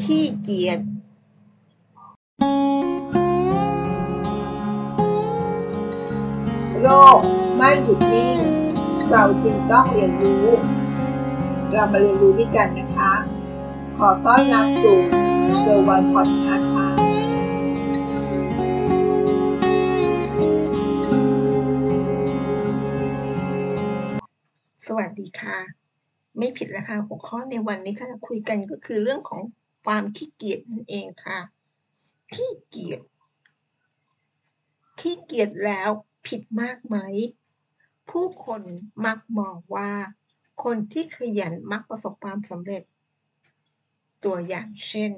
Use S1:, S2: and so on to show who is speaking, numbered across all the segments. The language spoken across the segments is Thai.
S1: ขี้เกียจโลกไม่หยุดนิ่ง เราจึงต้องเรียนรู้ เรามาเรียนรู้ด้วยกันนะคะ ขอต้อนรับสู่เซอร์วันพอดคาส์ค่ะสวัสดีค่ะ ไม่ผิดแล้วค่ะหัวข้อในวันนี้ค่ะคุยกันก็คือเรื่องของ ความขี้เกียจนั่นเองค่ะ ขี้เกียจ ขี้เกียจแล้วผิดมากไหม ผู้คนมักมองว่า คนที่ขยันมักประสบความสำเร็จ ตัวอย่างเช่น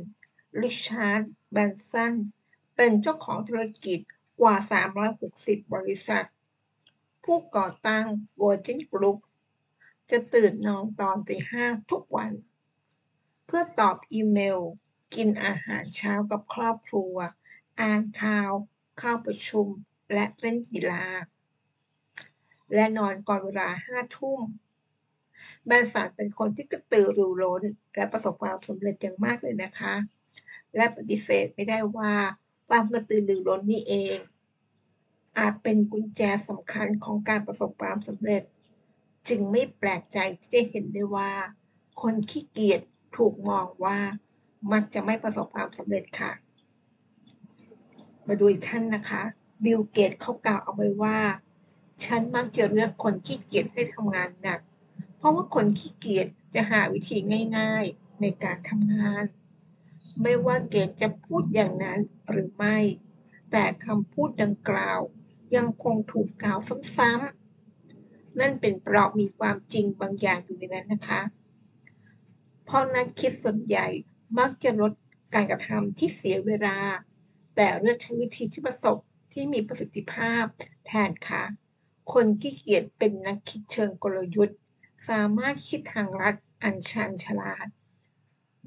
S1: ริชาร์ด แบนสัน เป็นเจ้าของธุรกิจกว่า 360 บริษัท ผู้ก่อตั้ง Virgin Group จะตื่นนอนตอนตีห้าทุกวัน พื่อตอบอีเมล กินอาหารเช้ากับครอบครัว อ่านข่าว เข้าประชุม และเล่นกีฬา และนอนก่อนเวลาห้าทุ่มแบนสันเป็นคนที่กระตือรือร้น และประสบความสำเร็จอย่างมากเลยนะคะ และปฏิเสธไม่ได้ว่าความกระตือรือร้นนี่เอง อาจเป็นกุญแจสำคัญของการประสบความสำเร็จ จึงไม่แปลกใจที่จะเห็นได้ว่า คนขี้เกียจ ถูกมองว่ามักจะไม่ประสบความสำเร็จค่ะ มาดูอีกท่านนะคะ บิลเกตเขากล่าวเอาไว้ว่า ฉันมักจะเลือกคนขี้เกียจให้ทำงานหนัก เพราะว่าคนขี้เกียจจะหาวิธีง่าย ๆในการทำงาน ไม่ว่าเกตจะพูดอย่างนั้นหรือไม่ แต่คำพูดดังกล่าว ยังคงถูกกล่าวซ้ำๆนั่นเป็นเพราะมีความจริงบางอย่างอยู่ในนั้นนะคะ ราะนักคิดส่วนใหญ่มักจะลดการกระทำที่เสียเวลา แต่เลือกใช้วิธีที่ประสบที่มีประสิทธิภาพแทนค่ะ คนขี้เกียจเป็นนักคิดเชิงกลยุทธ์ สามารถคิดทางลัดอันชาญฉลาด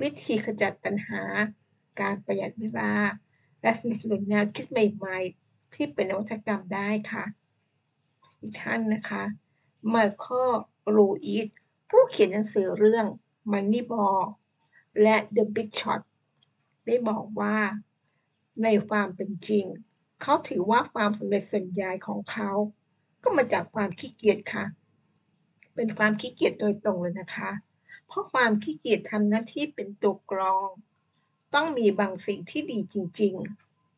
S1: วิธีขจัดปัญหา การประหยัดเวลา และสนับสนุนแนวคิดใหม่ๆ ที่เป็นนวัตกรรมได้ค่ะ อีกท่านนะคะมาเคิลรูอีทผู้เขียนหนังสือเรื่อง Moneyball และ The Big Shot ได้บอกว่าในความเป็นจริง เขาถือว่าความสำเร็จส่วนใหญ่ของเขา ก็มาจากความขี้เกียจค่ะ เป็นความขี้เกียจโดยตรงเลยนะคะ เพราะความขี้เกียจทำหน้าที่เป็นตัวกรอง ต้องมีบางสิ่งที่ดีจริง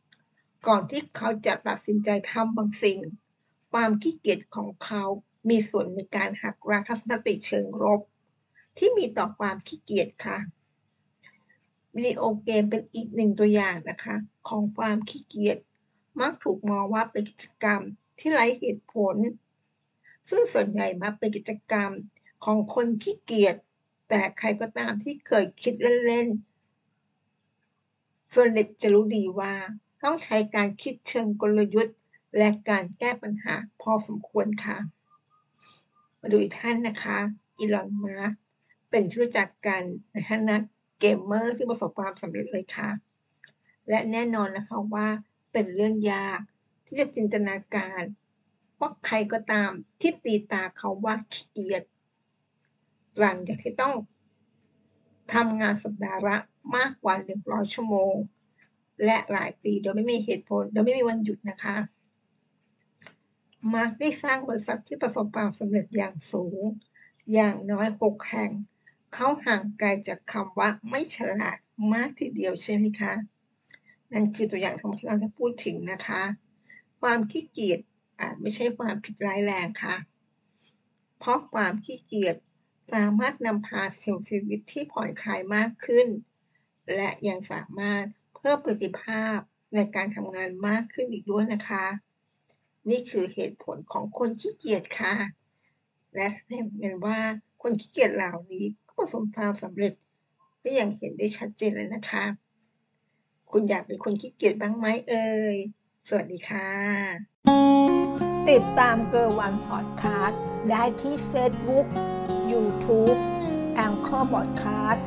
S1: ๆ ก่อนที่เขาจะตัดสินใจทำบางสิ่ง ความขี้เกียจของเขามีส่วนในการหักล้างทัศนคติเชิงลบ ที่มีต่อความขี้เกียจค่ะวิดีโอเกมเป็นอีกหนึ่งตัวอย่างนะคะ ของความขี้เกียจมักถูกมองว่าเป็นกิจกรรมที่ไร้เหตุผล ซึ่งส่วนใหญ่มาเป็นกิจกรรมของคนขี้เกียจแต่ใครก็ตามที่เคยคิดเล่นๆเฟอร์เนตจะรู้ดีว่า ต้องใช้การคิดเชิงกลยุทธ์ และการแก้ปัญหาพอสมควรค่ะ มาดูอีกท่านนะคะอีลอน มาร์ เป็นที่รู้จักกันในฐานะเกมเมอร์ที่ประสบความสำเร็จเลยค่ะ และแน่นอนนะคะว่าเป็นเรื่องยากที่จะจินตนาการว่าใครก็ตามที่ตีตาเขาว่าขี้เกียจหลังจากที่ต้องทำงานสัปดาห์ละมากกว่า 100 ชั่วโมง และหลายปีโดยไม่มีเหตุผล โดยไม่มีวันหยุดนะคะ มาร์กได้สร้างบริษัทที่ประสบความสำเร็จอย่างสูง อย่างน้อย 6 แห่ง เขาห่างไกลจากคำว่าไม่ฉลาดมากทีเดียวใช่ไหมคะ นั่นคือตัวอย่างทั้งหมดที่เราได้พูดถึงนะคะ ความขี้เกียจอาจไม่ใช่ความผิดร้ายแรงค่ะ เพราะความขี้เกียจสามารถนำพาชีวิตที่ผ่อนคลายมากขึ้น และยังสามารถเพิ่มประสิทธิภาพในการทำงานมากขึ้นอีกด้วยนะคะ นี่คือเหตุผลของคนขี้เกียจค่ะ และเห็นว่าคนขี้เกียจเหล่านี้ ประสบความสำเร็จก็ยังเห็นได้ชัดเจนเลยนะคะ คุณอยากเป็นคนขี้เกียจบ้างไหมเอ่ย สวัสดีค่ะ ติดตามเกอร์วันพอดคาสต์ได้ที่เฟซบุ๊กยูทูบ Anchor พอดคาสต์